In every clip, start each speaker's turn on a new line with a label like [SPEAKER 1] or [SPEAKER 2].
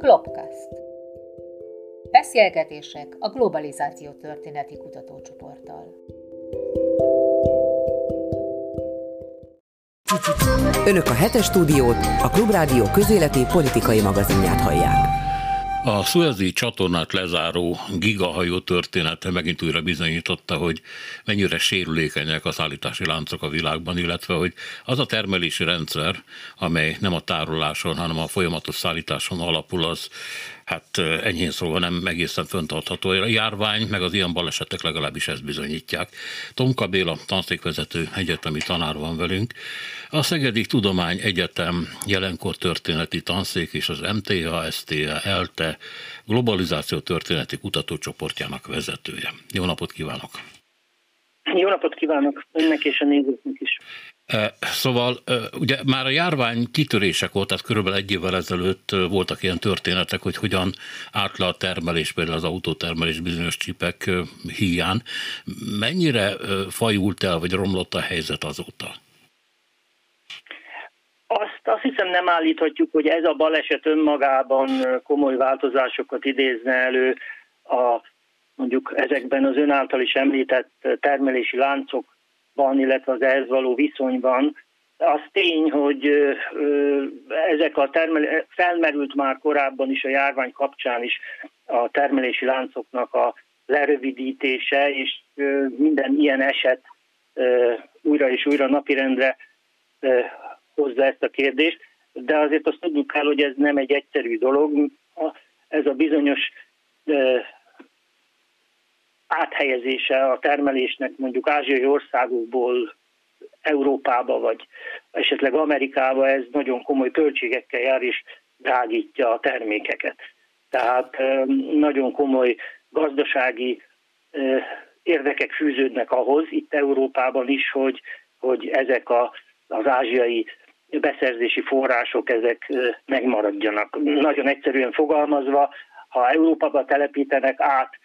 [SPEAKER 1] Klopkast. Beszélgetések a globalizáció történeti kutatócsoporttal.
[SPEAKER 2] Önök a hetes stúdiót, a Klubrádió közéleti politikai magazinját hallják.
[SPEAKER 3] A Suezi csatornát lezáró gigahajó története megint újra bizonyította, hogy mennyire sérülékenyek a szállítási láncok a világban, illetve hogy az a termelési rendszer, amely nem a tároláson, hanem a folyamatos szállításon alapul, az hát enyhén szólva nem egészen föntartható. A járvány, meg az ilyen balesetek legalábbis ezt bizonyítják. Tomka Béla, tanszékvezető egyetemi tanár van velünk. A Szegedi Tudomány Egyetem jelenkor történeti tanszék és az MTH, STH, ELTE globalizáció történeti kutatócsoportjának vezetője. Jó napot kívánok!
[SPEAKER 4] Jó napot kívánok önnek és a nézőknek is!
[SPEAKER 3] Szóval ugye már a járvány kitörésekor, tehát körülbelül egy évvel ezelőtt voltak ilyen történetek, hogy hogyan állt le a termelés, például az autótermelés bizonyos csipek híján. Mennyire fajult el, vagy romlott a helyzet azóta?
[SPEAKER 4] Azt, azt hiszem nem állíthatjuk, hogy ez a baleset önmagában komoly változásokat idézne elő a mondjuk ezekben az ön által is említett termelési láncok van, illetve az ehhez való viszonyban. Az tény, hogy ezek a termel- felmerült már korábban is a járvány kapcsán is a termelési láncoknak a lerövidítése, és minden ilyen eset újra és újra napirendre hozza ezt a kérdést, de azért azt tudjuk kell, hogy ez nem egy egyszerű dolog. Ez a bizonyos áthelyezése a termelésnek mondjuk ázsiai országokból Európába, vagy esetleg Amerikába, ez nagyon komoly költségekkel jár, és drágítja a termékeket. Tehát nagyon komoly gazdasági érdekek fűződnek ahhoz, itt Európában is, hogy, hogy ezek a, az ázsiai beszerzési források ezek megmaradjanak. Nagyon egyszerűen fogalmazva, ha Európába telepítenek át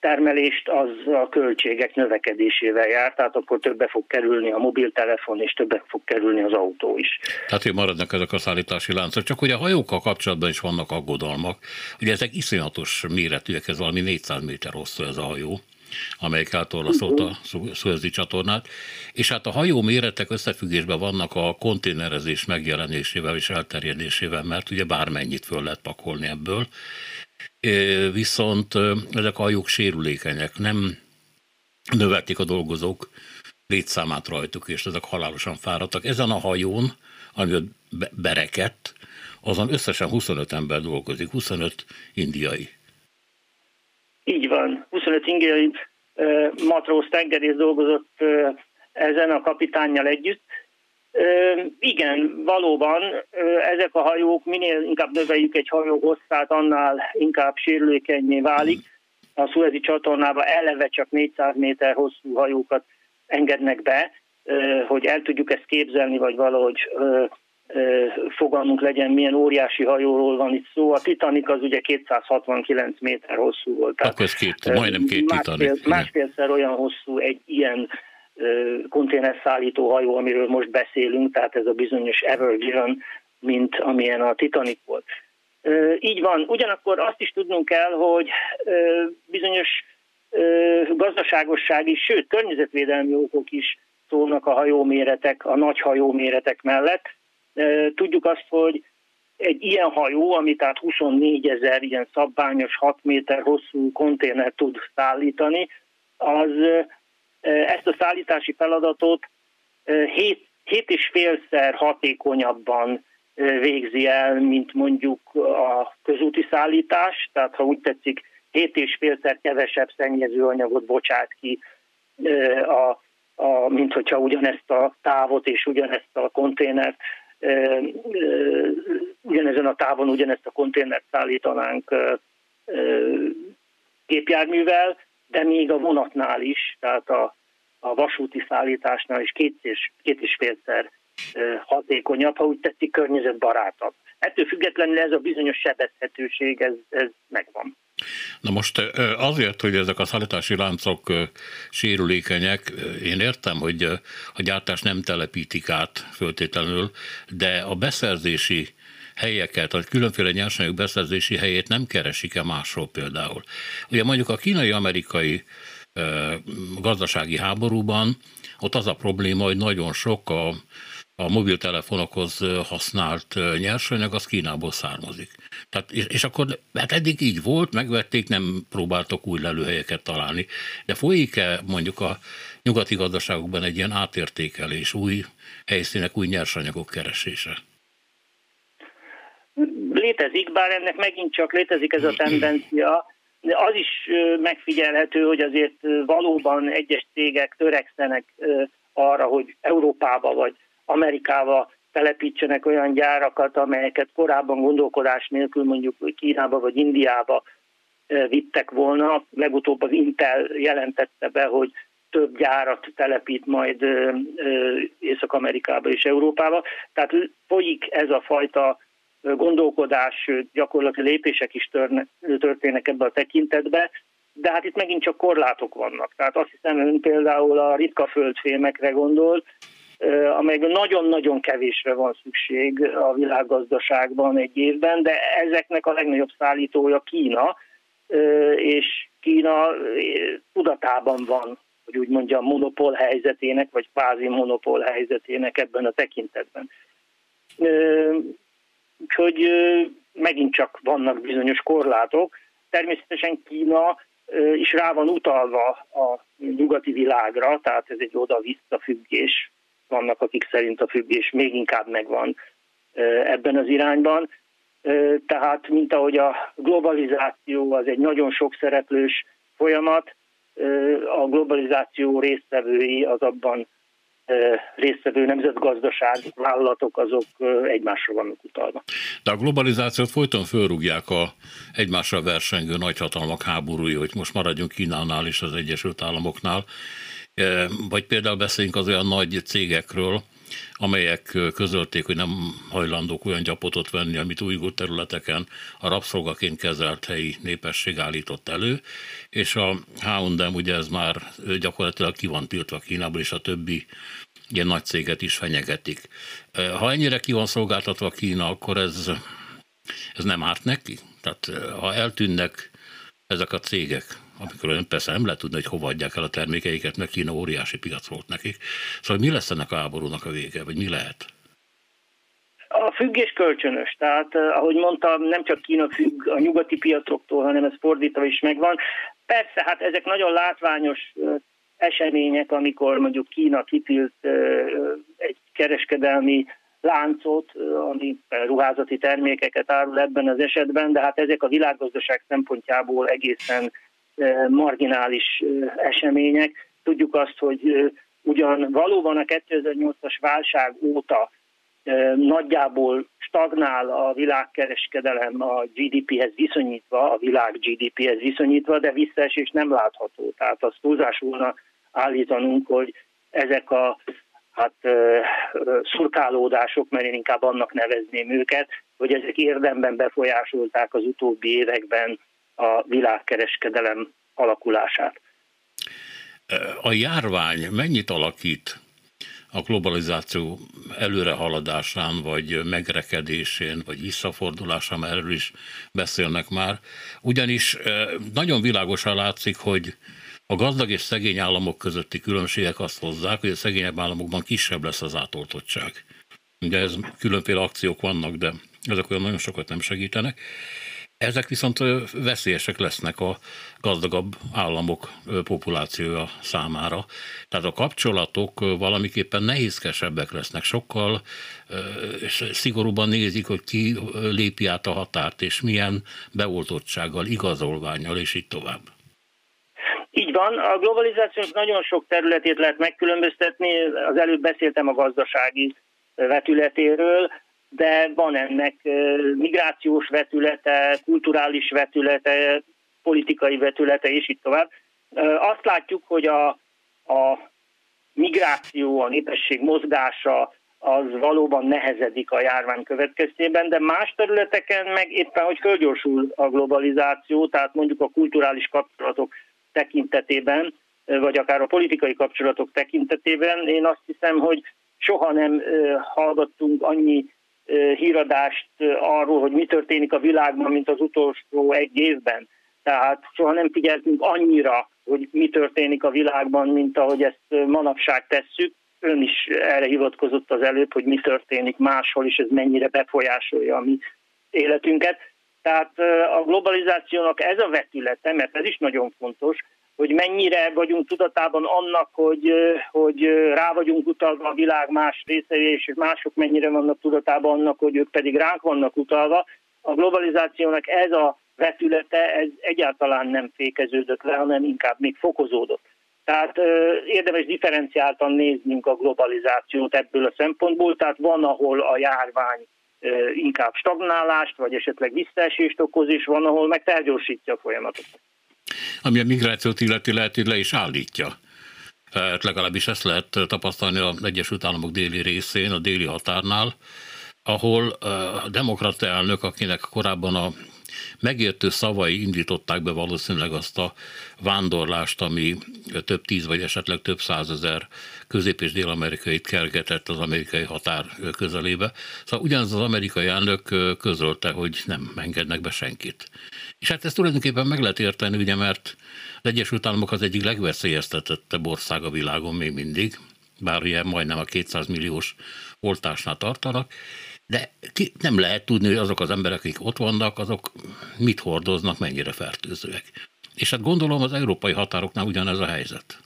[SPEAKER 4] termelést, az a költségek növekedésével jár, tehát akkor többe fog kerülni a mobiltelefon, és többe fog kerülni az autó is.
[SPEAKER 3] Tehát, hogy maradnak ezek a szállítási láncok, csak hogy a hajókkal kapcsolatban is vannak aggodalmak. Ugye ezek iszonyatos méretűek, ez valami 400 méter hosszú ez a hajó amelyik átorlaszolta a Szuezi csatornát, és hát a hajó méretek összefüggésben vannak a konténerezés megjelenésével és elterjedésével, mert ugye bármennyit föl lehet pakolni ebből, viszont ezek a hajók sérülékenyek, nem növelték a dolgozók létszámát rajtuk, és ezek halálosan fáradtak. Ezen a hajón, ami berekett, azon összesen 25 ember dolgozik, 25 indiai.
[SPEAKER 4] Így van, 25 indiai matróz tengerész dolgozott ezen a kapitánnyal együtt, igen, valóban ezek a hajók, minél inkább növeljük egy hajó hosszát, annál inkább sérülékenyé válik. A Suezi csatornába eleve csak 400 méter hosszú hajókat engednek be, hogy el tudjuk ezt képzelni, vagy valahogy fogalmunk legyen, milyen óriási hajóról van itt szó. A Titanic az ugye 269 méter hosszú volt.
[SPEAKER 3] Akkor ez két, majdnem két
[SPEAKER 4] másfél, Titanic. Másfélszer olyan hosszú egy ilyen konténerszállító hajó, amiről most beszélünk, tehát ez a bizonyos Ever Given, mint amilyen a Titanic volt. Így van, ugyanakkor azt is tudnunk kell, hogy bizonyos gazdaságossági, sőt környezetvédelmi okok is szólnak a hajóméretek, a nagy hajóméretek mellett. Tudjuk azt, hogy egy ilyen hajó, ami tehát 24 ezer ilyen szabványos 6 méter hosszú konténer tud szállítani, az ezt a szállítási feladatot 7, 7 és félszer hatékonyabban végzi el, mint mondjuk a közúti szállítás, tehát ha úgy tetszik, 7 és félszer kevesebb szennyezőanyagot bocsát ki, a, a, mint hogyha ugyanezt a távot és ugyanezt a konténert, ugyanezen a távon ugyanezt a konténert szállítanánk gépjárművel, de még a vonatnál is, tehát a, a vasúti szállításnál is két és, két és félszer hatékonyabb, ha úgy tetszik, környezetbarátabb. Ettől függetlenül ez a bizonyos sebezhetőség, ez, ez megvan.
[SPEAKER 3] Na most azért, hogy ezek a szállítási láncok sérülékenyek, én értem, hogy a gyártás nem telepítik át föltétlenül, de a beszerzési helyeket, a különféle nyersanyag beszerzési helyét nem keresik-e másról például. Ugye mondjuk a kínai-amerikai gazdasági háborúban ott az a probléma, hogy nagyon sok a, a mobiltelefonokhoz használt nyersanyag az Kínából származik. Tehát, és, és akkor hát eddig így volt, megvették, nem próbáltok új lelőhelyeket találni. De folyik-e mondjuk a nyugati gazdaságokban egy ilyen átértékelés, új helyszínek, új nyersanyagok keresése?
[SPEAKER 4] Létezik, bár ennek megint csak létezik ez a tendencia, de az is megfigyelhető, hogy azért valóban egyes cégek törekszenek arra, hogy Európába vagy Amerikába telepítsenek olyan gyárakat, amelyeket korábban gondolkodás nélkül mondjuk Kínába vagy Indiába vittek volna. Legutóbb az Intel jelentette be, hogy több gyárat telepít majd Észak-Amerikába és Európába. Tehát folyik ez a fajta gondolkodás, gyakorlatilag lépések is történnek ebbe a tekintetbe, de hát itt megint csak korlátok vannak. Tehát azt hiszem, ön például a ritka földfémekre gondol, amelyben nagyon-nagyon kevésre van szükség a világgazdaságban egy évben, de ezeknek a legnagyobb szállítója Kína, és Kína tudatában van, hogy úgy mondjam, monopól helyzetének, vagy kvázi monopól helyzetének ebben a tekintetben. Úgyhogy megint csak vannak bizonyos korlátok. Természetesen Kína is rá van utalva a nyugati világra, tehát ez egy oda-vissza függés. Vannak, akik szerint a függés még inkább megvan ebben az irányban. Tehát, mint ahogy a globalizáció az egy nagyon sok szereplős folyamat, a globalizáció résztvevői az abban résztvevő nemzetgazdaság vállalatok azok egymásra vannak utalva.
[SPEAKER 3] De a globalizációt folyton fölrúgják a egymásra versengő nagyhatalmak háborúi, hogy most maradjunk Kínánál és az Egyesült Államoknál. Vagy például beszéljünk az olyan nagy cégekről, amelyek közölték, hogy nem hajlandók olyan gyapotot venni, amit újgó területeken a rabszolgaként kezelt helyi népesség állított elő, és a H&M ugye ez már gyakorlatilag ki van tiltva Kínából, és a többi ilyen nagy céget is fenyegetik. Ha ennyire ki van szolgáltatva Kína, akkor ez, ez nem árt neki? Tehát ha eltűnnek ezek a cégek, amikor ön persze nem lehet tudni, hogy hova adják el a termékeiket, mert Kína óriási piac volt nekik. Szóval mi lesz ennek a háborúnak a vége, vagy mi lehet?
[SPEAKER 4] A függés kölcsönös, tehát ahogy mondtam, nem csak Kína függ a nyugati piacoktól, hanem ez fordítva is megvan. Persze, hát ezek nagyon látványos események, amikor mondjuk Kína kitilt egy kereskedelmi láncot, ami ruházati termékeket árul ebben az esetben, de hát ezek a világgazdaság szempontjából egészen marginális események. Tudjuk azt, hogy ugyan valóban a 2008-as válság óta nagyjából stagnál a világkereskedelem a GDP-hez viszonyítva, a világ GDP-hez viszonyítva, de visszaesés nem látható. Tehát az túlzás volna állítanunk, hogy ezek a hát szurkálódások, mert én inkább annak nevezném őket, hogy ezek érdemben befolyásolták az utóbbi években a világkereskedelem alakulását.
[SPEAKER 3] A járvány mennyit alakít a globalizáció előrehaladásán, vagy megrekedésén, vagy visszafordulásán, erről is beszélnek már. Ugyanis nagyon világosan látszik, hogy a gazdag és szegény államok közötti különbségek azt hozzák, hogy a szegényebb államokban kisebb lesz az átoltottság. Ugye ez különféle akciók vannak, de ezek olyan nagyon sokat nem segítenek. Ezek viszont veszélyesek lesznek a gazdagabb államok populációja számára. Tehát a kapcsolatok valamiképpen nehézkesebbek lesznek, sokkal szigorúban nézik, hogy ki lépi át a határt, és milyen beoltottsággal, igazolványal, és így tovább.
[SPEAKER 4] Így van, a globalizációnak nagyon sok területét lehet megkülönböztetni, az előbb beszéltem a gazdasági vetületéről, de van ennek migrációs vetülete, kulturális vetülete, politikai vetülete, és így tovább. Azt látjuk, hogy a, a migráció, a népesség mozgása az valóban nehezedik a járvány következtében, de más területeken meg éppen, hogy fölgyorsul a globalizáció, tehát mondjuk a kulturális kapcsolatok tekintetében, vagy akár a politikai kapcsolatok tekintetében, én azt hiszem, hogy soha nem hallgattunk annyi híradást arról, hogy mi történik a világban, mint az utolsó egy évben. Tehát soha nem figyeltünk annyira, hogy mi történik a világban, mint ahogy ezt manapság tesszük. Ön is erre hivatkozott az előbb, hogy mi történik máshol, és ez mennyire befolyásolja a mi életünket. Tehát a globalizációnak ez a vetülete, mert ez is nagyon fontos, hogy mennyire vagyunk tudatában annak, hogy, hogy rá vagyunk utalva a világ más részeire, és mások mennyire vannak tudatában annak, hogy ők pedig ránk vannak utalva. A globalizációnak ez a vetülete ez egyáltalán nem fékeződött le, hanem inkább még fokozódott. Tehát érdemes differenciáltan néznünk a globalizációt ebből a szempontból, tehát van, ahol a járvány inkább stagnálást, vagy esetleg visszaesést okoz, és van, ahol meg felgyorsítja a folyamatot.
[SPEAKER 3] Ami a migrációt illeti lehet, hogy le is állítja. Hát legalábbis ezt lehet tapasztalni az Egyesült Államok déli részén, a déli határnál, ahol a demokrata elnök, akinek korábban a megértő szavai indították be valószínűleg azt a vándorlást, ami több tíz vagy esetleg több százezer közép- és dél-amerikait kergetett az amerikai határ közelébe. Szóval ugyanaz az amerikai elnök közölte, hogy nem engednek be senkit. És hát ezt tulajdonképpen meg lehet érteni, ugye, mert az Egyesült Államok az egyik legveszélyeztetettebb ország a világon még mindig, bár ugye majdnem a 200 milliós oltásnál tartanak, de ki, nem lehet tudni, hogy azok az emberek, akik ott vannak, azok mit hordoznak, mennyire fertőzőek. És hát gondolom az európai határoknál ugyanez a helyzet.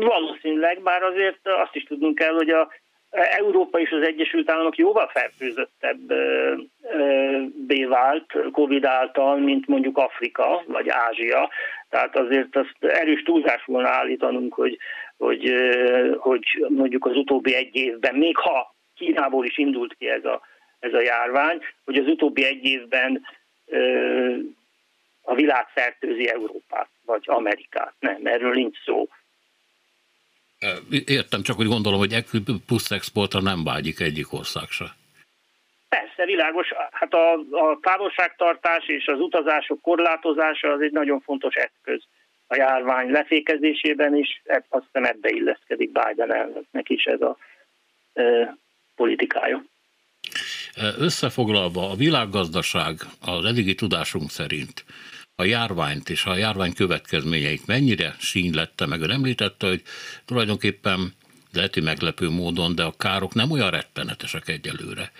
[SPEAKER 4] Valószínűleg, bár azért azt is tudnunk kell, hogy a Európa és az Egyesült Államok jóval fertőzöttebb vált Covid által, mint mondjuk Afrika vagy Ázsia. Tehát azért azt erős túlzás volna állítanunk, hogy, hogy, hogy mondjuk az utóbbi egy évben, még ha Kínából is indult ki ez a, ez a járvány, hogy az utóbbi egy évben ö, a világ fertőzi Európát, vagy Amerikát. Nem, erről nincs szó.
[SPEAKER 3] Értem, csak hogy gondolom, hogy plusz exportra nem vágyik egyik ország se.
[SPEAKER 4] Persze, világos. Hát a, a távolságtartás és az utazások korlátozása az egy nagyon fontos eszköz a járvány lefékezésében is, azt hiszem ebbe illeszkedik Biden elnöknek is ez a politikája.
[SPEAKER 3] Összefoglalva, a világgazdaság az eddigi tudásunk szerint a járványt és a járvány következményeit mennyire sínylette, meg ön említette, hogy tulajdonképpen leheti meglepő módon, de a károk nem olyan rettenetesek egyelőre.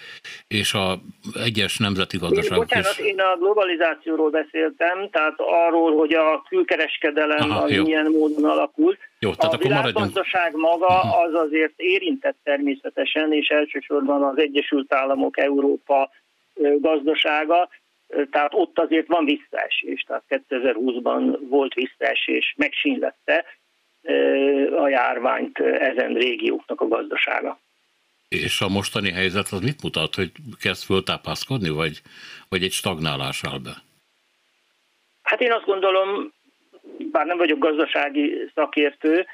[SPEAKER 3] És a egyes nemzeti gazdaságok
[SPEAKER 4] Bocsánat, is... én a globalizációról beszéltem, tehát arról, hogy a külkereskedelem Aha, milyen módon alakult. Jó, tehát a akkor világgazdaság maga mhm. az azért érintett természetesen, és elsősorban az Egyesült Államok, Európa gazdasága, tehát ott azért van visszaesés, tehát 2020-ban volt visszaesés, megsínlette, a járványt ezen régióknak a gazdasága.
[SPEAKER 3] És a mostani helyzet az mit mutat, hogy kezd föltápászkodni, vagy, vagy egy stagnálás áll be?
[SPEAKER 4] Hát én azt gondolom, bár nem vagyok gazdasági szakértő,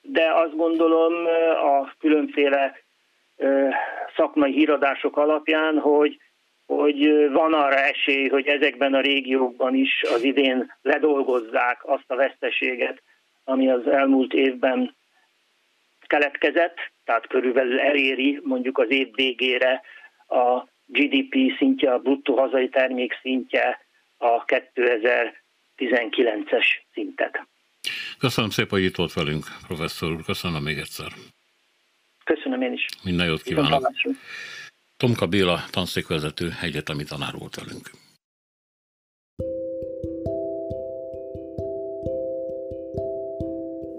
[SPEAKER 4] de azt gondolom a különféle szakmai híradások alapján, hogy, hogy van arra esély, hogy ezekben a régiókban is az idén ledolgozzák azt a veszteséget, ami az elmúlt évben keletkezett, tehát körülbelül eléri mondjuk az év végére a GDP szintje, a bruttó hazai termék szintje a 2019-es szintet.
[SPEAKER 3] Köszönöm szépen, hogy itt volt velünk, professzor úr. Köszönöm még egyszer.
[SPEAKER 4] Köszönöm én is.
[SPEAKER 3] Minden jót kívánok. Tomka Béla, tanszékvezető, egyetemi tanár volt velünk.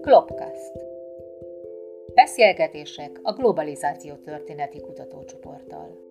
[SPEAKER 1] Globcast. Beszélgetések a globalizáció történeti kutatócsoporttal.